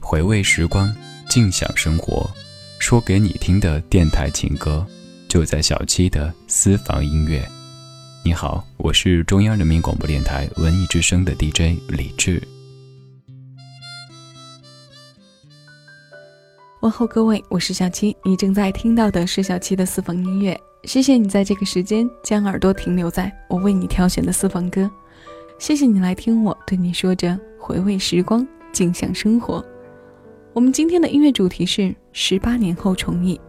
回味时光，静享生活，说给你听的电台情歌，就在小七的私房音乐。你好，我是中央人民广播电台文艺之声的 DJ 李志。问候各位，我是小七，你正在听到的是小七的私房音乐。谢谢你在这个时间将耳朵停留在我为你挑选的私房歌，谢谢你来听我对你说着回味时光，静享生活。我们今天的音乐主题是十八年后重忆。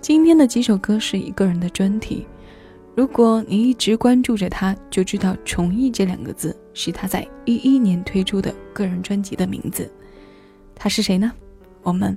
今天的几首歌是一个人的专题。如果你一直关注着他，就知道“重忆”这两个字是他在一一年推出的个人专辑的名字。他是谁呢？我们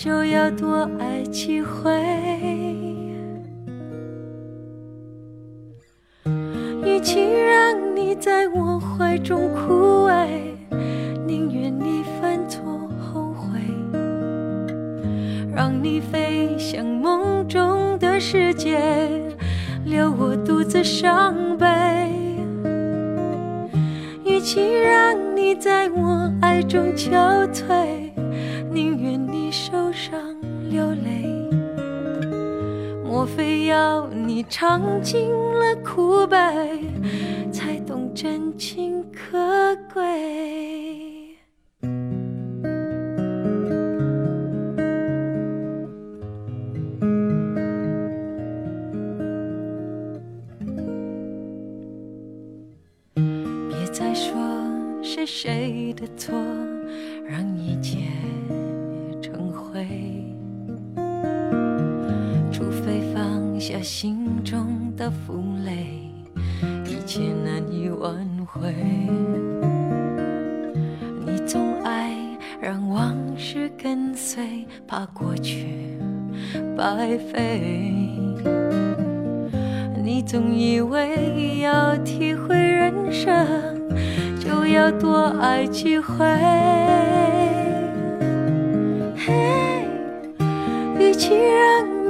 就要多爱几回。与其让你在我怀中枯萎，宁愿你犯错后悔，让你飞向梦中的世界，留我独自伤悲。与其让你在我爱中憔悴，莫非要你尝尽了苦悲，才懂真情可贵？别再说是谁的错，让一切心中的负累，一切难以挽回。你总爱让往事跟随，怕过去白费。你总以为要体会人生，就要多爱几回。嘿，与其让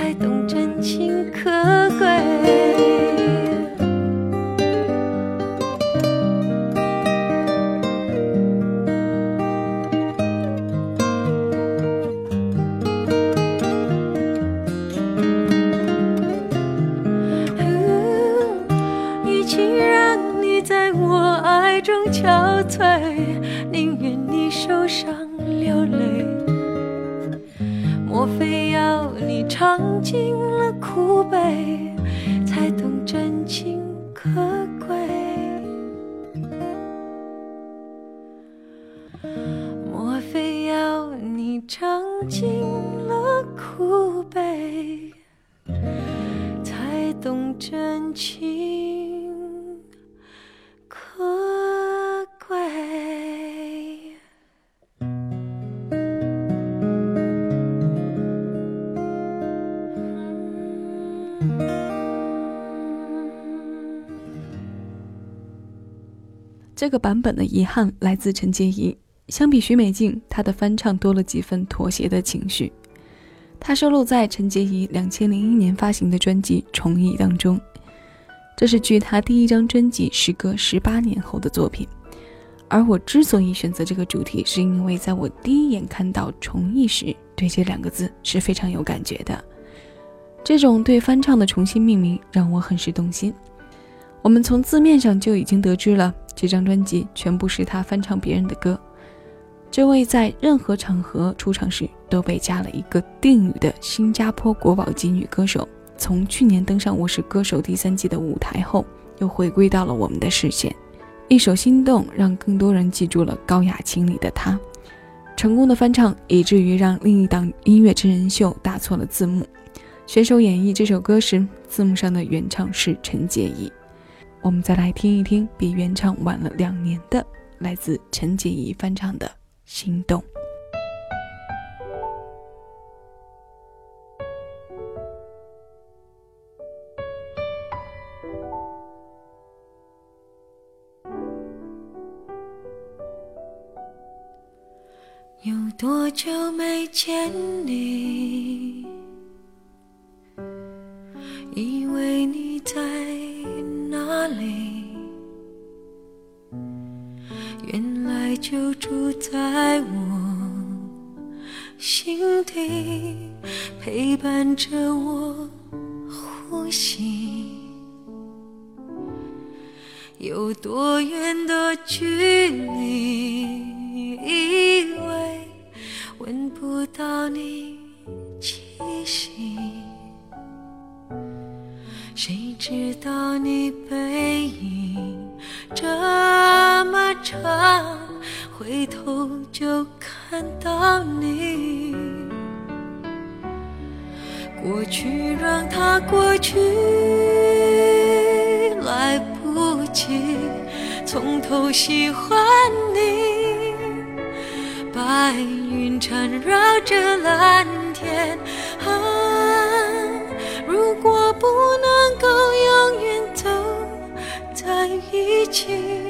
才懂真情可这个版本的遗憾来自陈洁仪。相比许美静，她的翻唱多了几分妥协的情绪。它收录在陈洁仪两千零一年发行的专辑《重忆》当中。这是距她第一张专辑时隔十八年后的作品。而我之所以选择这个主题，是因为在我第一眼看到“重忆”时，对这两个字是非常有感觉的。这种对翻唱的重新命名让我很是动心。我们从字面上就已经得知了，这张专辑全部是他翻唱别人的歌。这位在任何场合出场时都被加了一个定语的新加坡国宝级女歌手，从去年登上《我是歌手》第三季的舞台后，又回归到了我们的视线。一首《心动》让更多人记住了高雅情里的她。成功的翻唱，以至于让另一档音乐真人秀打错了字幕。选手演绎这首歌时，字幕上的原唱是陈洁仪。我们再来听一听比原唱晚了两年的，来自陈洁仪翻唱的。心动。有多久没见你？就住在我心底，陪伴着我呼吸。有多远的距离，以为闻不到你气息，谁知道你背影这么长。回头就看到你，过去让它过去，来不及从头喜欢你。白云缠绕着蓝天，啊，如果不能够永远走在一起。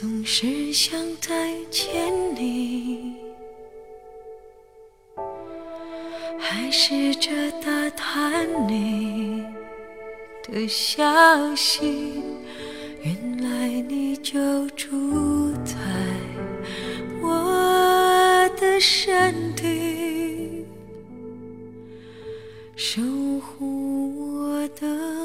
总是想再见你，还试着打探你的消息，原来你就住在我。的身体，守护我的。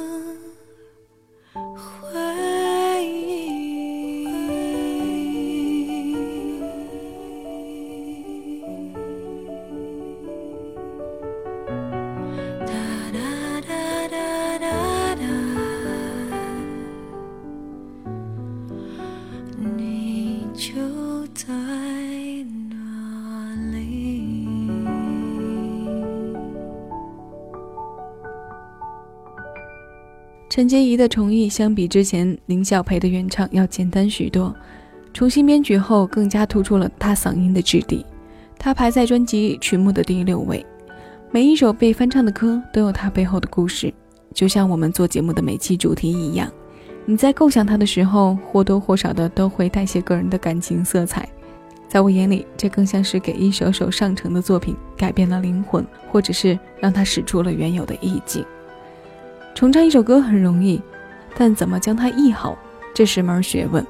陈洁仪的重艺相比之前林小培的原唱要简单许多，重新编曲后更加突出了她嗓音的质地。她排在专辑曲目的第六位，每一首被翻唱的歌都有它背后的故事，就像我们做节目的每期主题一样，你在构想它的时候，或多或少的都会带些个人的感情色彩。在我眼里，这更像是给一首首上乘的作品改变了灵魂，或者是让它使出了原有的意境。重唱一首歌很容易，但怎么将它译好，这是门学问，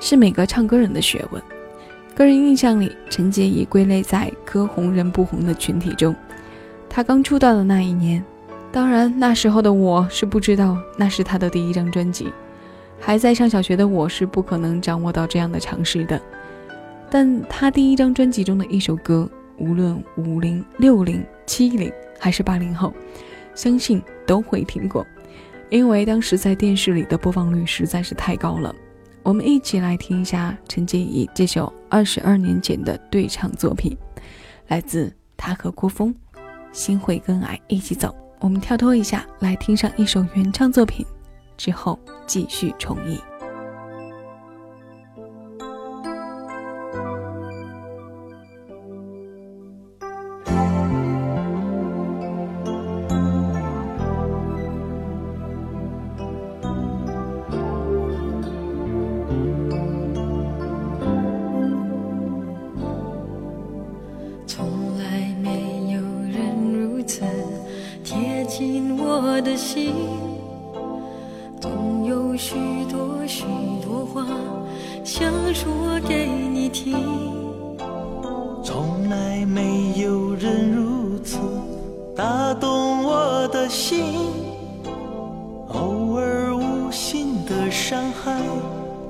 是每个唱歌人的学问。个人印象里，陈洁仪归类在歌红人不红的群体中。她刚出道的那一年，当然那时候的我是不知道那是她的第一张专辑，还在上小学的我是不可能掌握到这样的常识的。但她第一张专辑中的一首歌，无论五零、六零、七零还是八零后，相信都会听过，因为当时在电视里的播放率实在是太高了。我们一起来听一下陈洁仪这首二十二年前的对唱作品，来自她和郭峰，《心会跟爱一起走》。我们跳脱一下，来听上一首原唱作品，之后继续重映。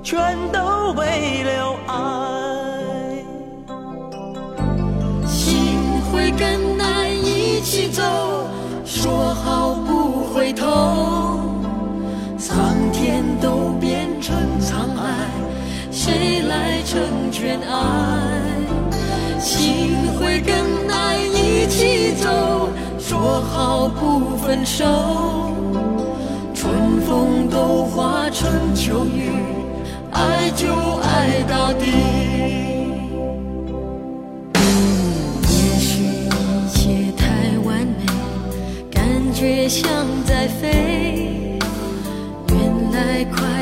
全都为了爱，心会跟爱一起走，说好不回头。苍天都变成沧海，谁来成全爱？心会跟爱一起走，说好不分手。春风都化成秋雨。爱就爱到底。也许一切太完美，感觉像在飞。原来快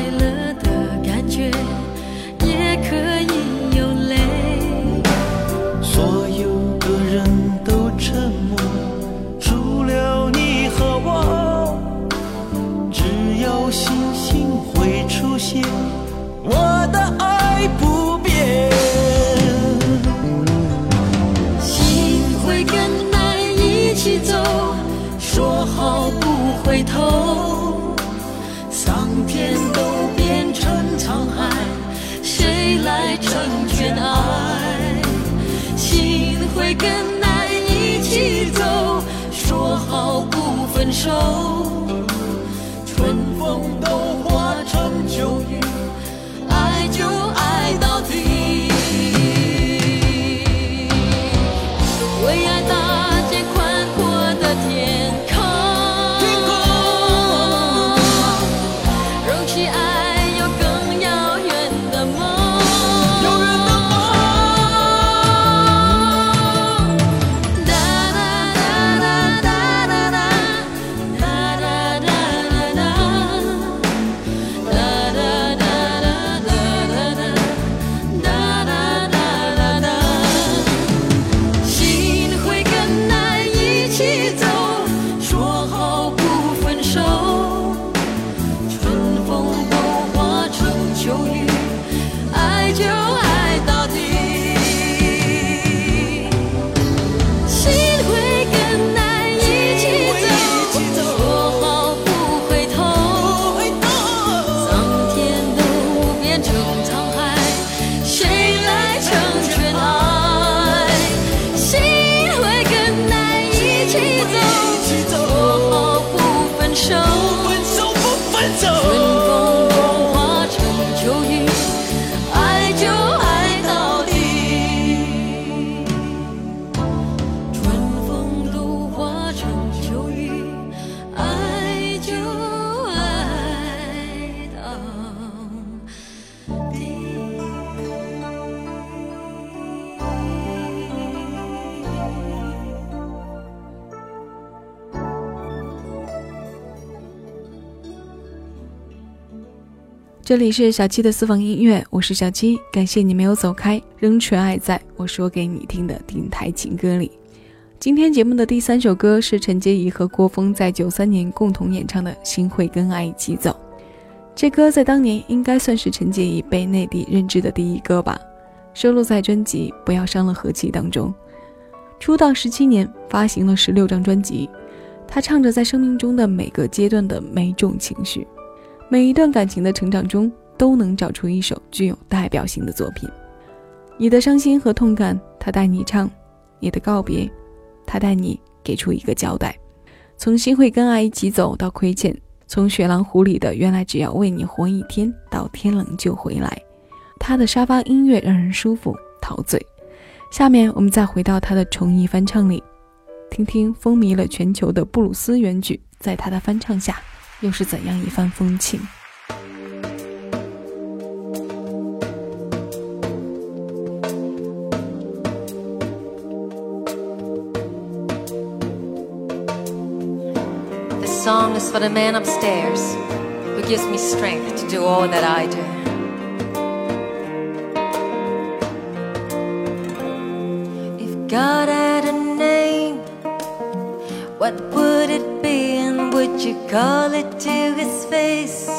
会出现。我的爱不变，心会跟爱一起走，说好不回头。桑田都变成沧海，谁来成全爱？心会跟爱一起走，说好不分手。这里是小七的私房音乐，我是小七，感谢你没有走开，仍纯爱在我说给你听的电台情歌里。今天节目的第三首歌是陈洁仪和郭峰在九三年共同演唱的《心会跟爱一起走》。这歌在当年应该算是陈洁仪被内地认知的第一歌吧，收录在专辑《不要伤了和气》当中。出道十七年，发行了十六张专辑，她唱着在生命中的每个阶段的每种情绪。每一段感情的成长中，都能找出一首具有代表性的作品。你的伤心和痛感，他带你唱；你的告别，他带你给出一个交代。从心会跟爱一起走到亏欠，从雪狼湖里的原来只要为你活一天到天冷就回来，他的沙发音乐让人舒服陶醉。下面我们再回到他的重译翻唱里，听听风靡了全球的布鲁斯原曲，在他的翻唱下。又是怎样一番风情？This song is for the man upstairs who gives me strength to do all that I do. If God would it would you call it to his face?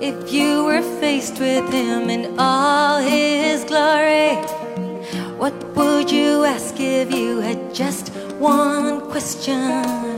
If you were faced with him in all his glory, what would you ask if you had just one question?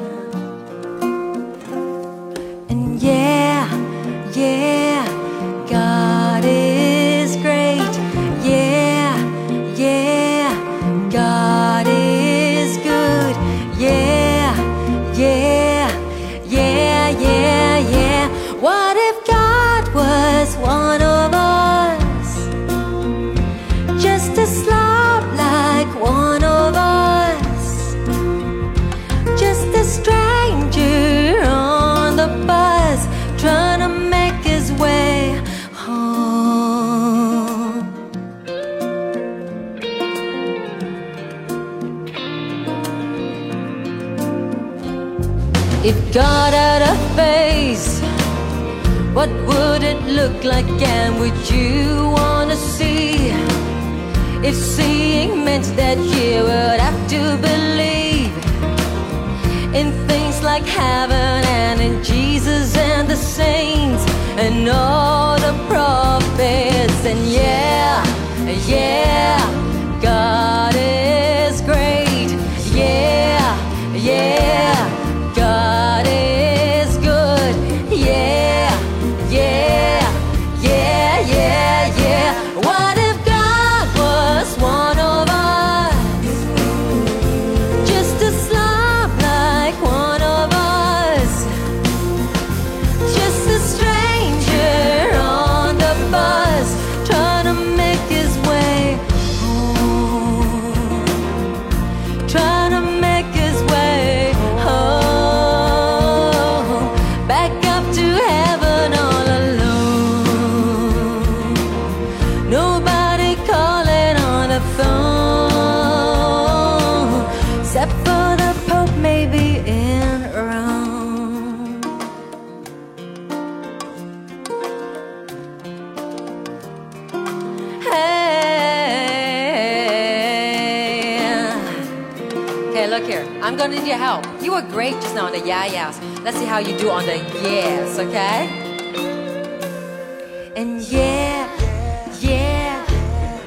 Like and would you wanna see? If seeing meant that you would have to believe in things like heaven and in Jesus and the saints look here. I'm gonna need your help. You were great just now on the yeah yeahs. Let's see how you do on the yes, okay? And yeah, yeah,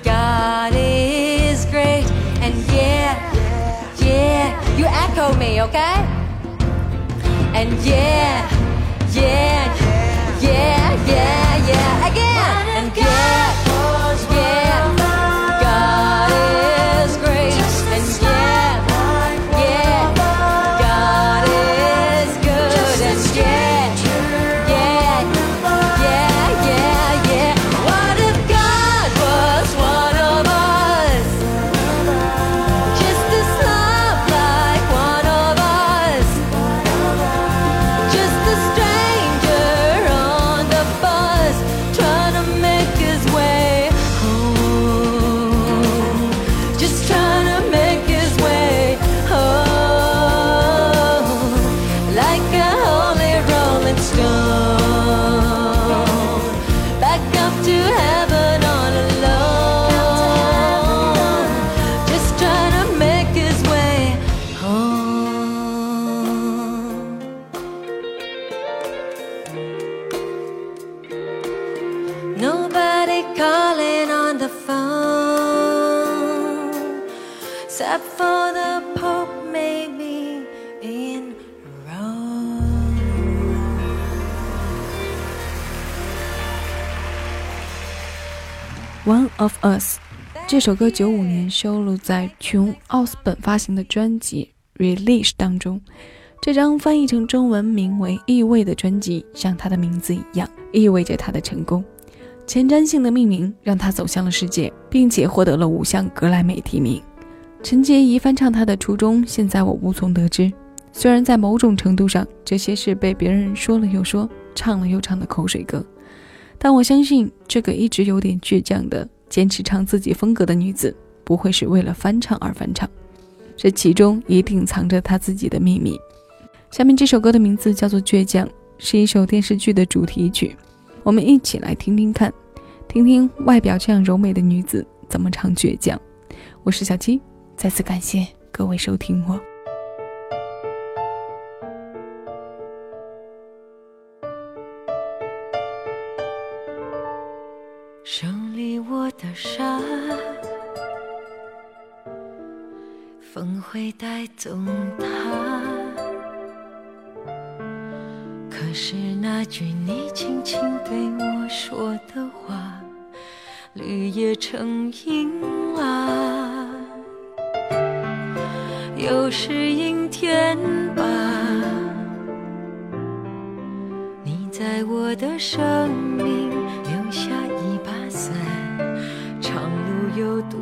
God is great. And yeah, yeah, you echo me, okay? And yeah, yeah, yeah, of Us 这首歌九五年收录在琼·奥斯本发行的专辑《Release》当中。这张翻译成中文名为《意味》的专辑，像它的名字一样，意味着他的成功。前瞻性的命名让他走向了世界，并且获得了五项格莱美提名。陈洁仪翻唱他的初衷，现在我无从得知。虽然在某种程度上，这些是被别人说了又说、唱了又唱的口水歌，但我相信这个一直有点倔强的。坚持唱自己风格的女子，不会是为了翻唱而翻唱，这其中一定藏着她自己的秘密。下面这首歌的名字叫做《倔强》，是一首电视剧的主题曲，我们一起来听听看，听听外表这样柔美的女子怎么唱倔强。我是小七，再次感谢各位收听我。我的沙，风会带走它。可是那句你轻轻对我说的话，绿叶成荫啊，又是阴天吧？你在我的生命有多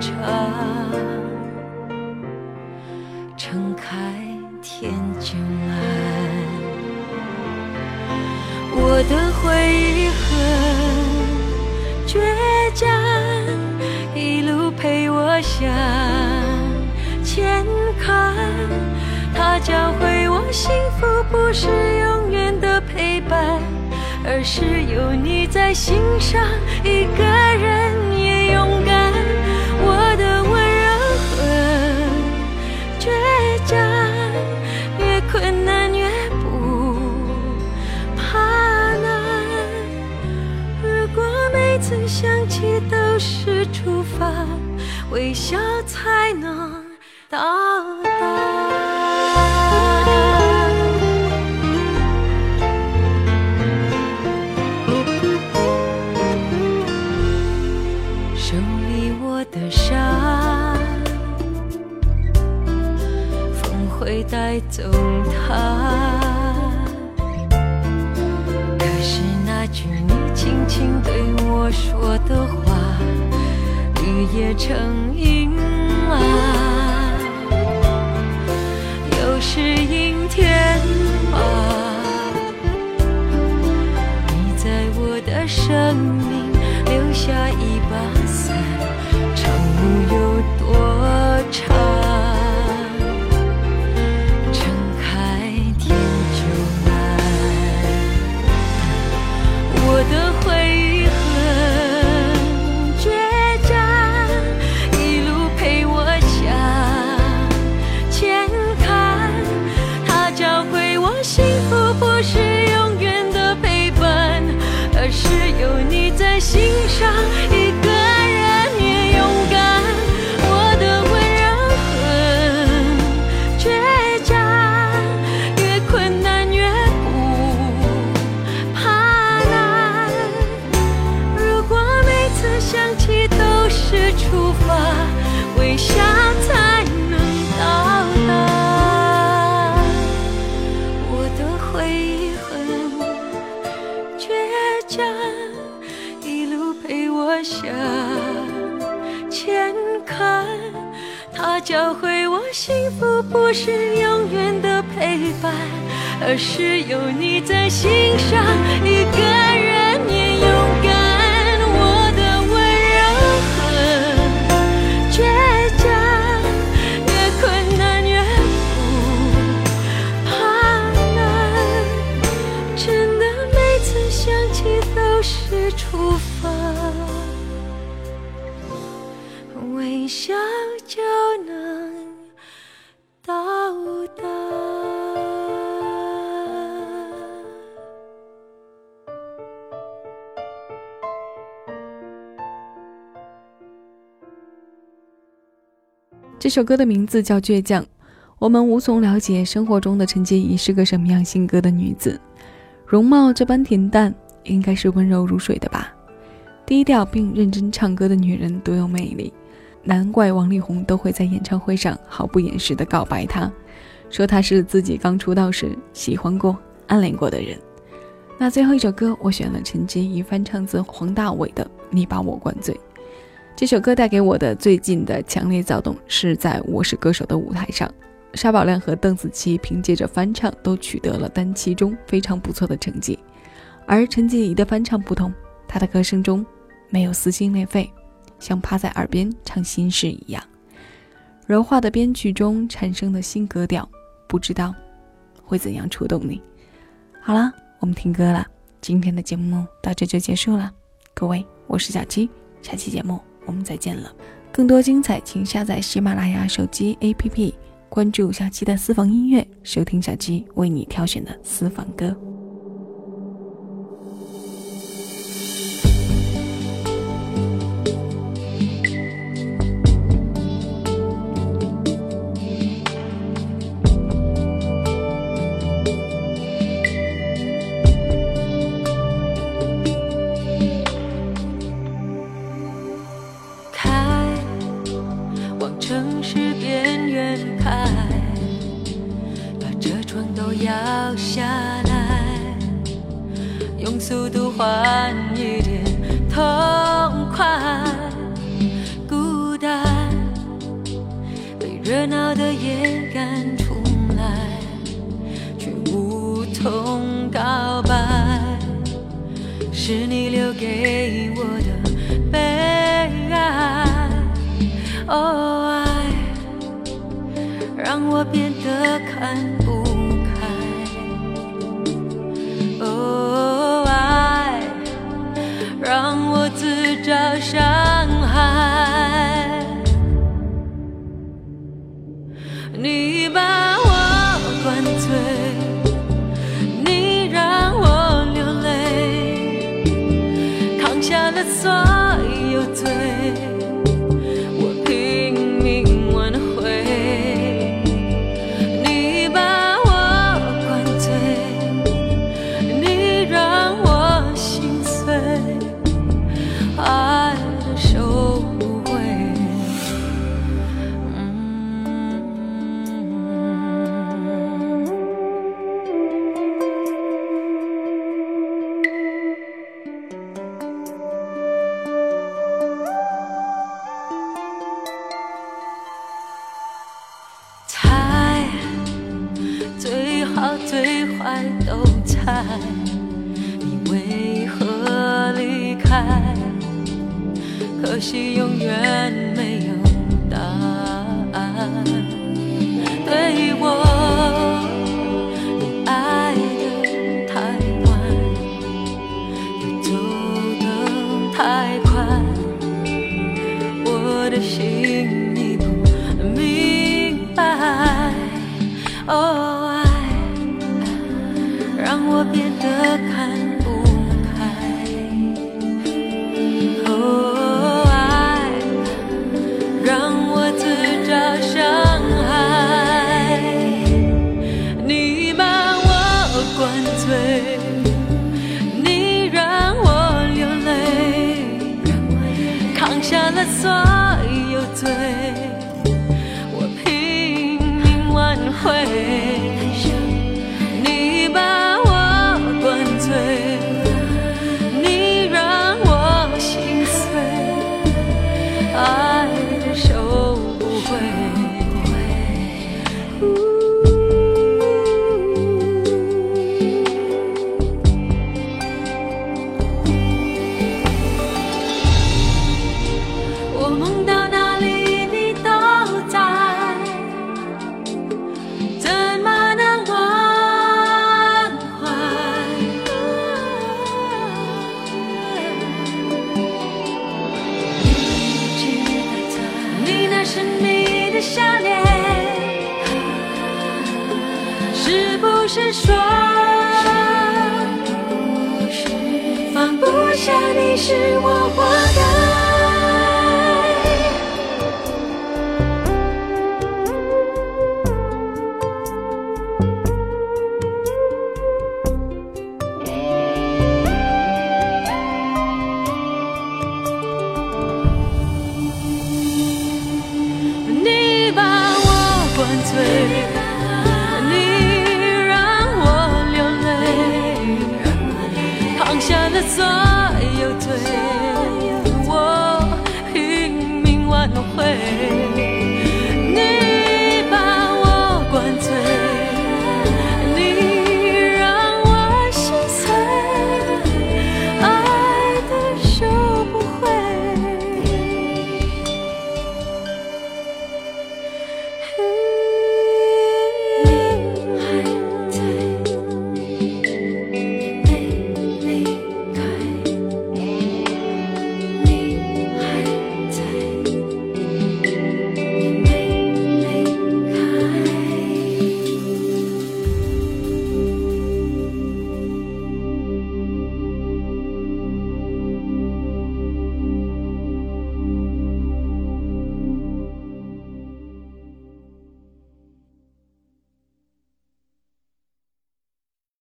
长？撑开天就蓝。我的回忆很倔强，一路陪我向前看。它教会我，幸福不是永远的陪伴，而是有你在心上，一个人。次想起都是出发，微笑才能到达。手里握的沙，风会带走它。说的话，绿叶成荫教会我，幸福不是永远的陪伴，而是有你在心这首歌的名字叫《倔强》。我们无从了解生活中的陈洁仪是个什么样性格的女子，容貌这般恬淡，应该是温柔如水的吧。低调并认真唱歌的女人多有魅力，难怪王力宏都会在演唱会上毫不掩饰地告白她，说她是自己刚出道时喜欢过、暗恋过的人。那最后一首歌，我选了陈洁仪翻唱自黄大炜的《你把我灌醉》。这首歌带给我的最近的强烈躁动，是在《我是歌手》的舞台上。沙宝亮和邓紫棋凭借着翻唱都取得了单期中非常不错的成绩，而陈洁仪的翻唱不同，她的歌声中没有撕心裂肺，像趴在耳边唱心事一样，柔化的编曲中产生的新格调，不知道会怎样触动你。好了，我们听歌了，今天的节目到这就结束了，各位，我是小七，下期节目我们再见了。更多精彩，请下载喜马拉雅手机 APP。关注小七的私房音乐，收听小七为你挑选的私房歌。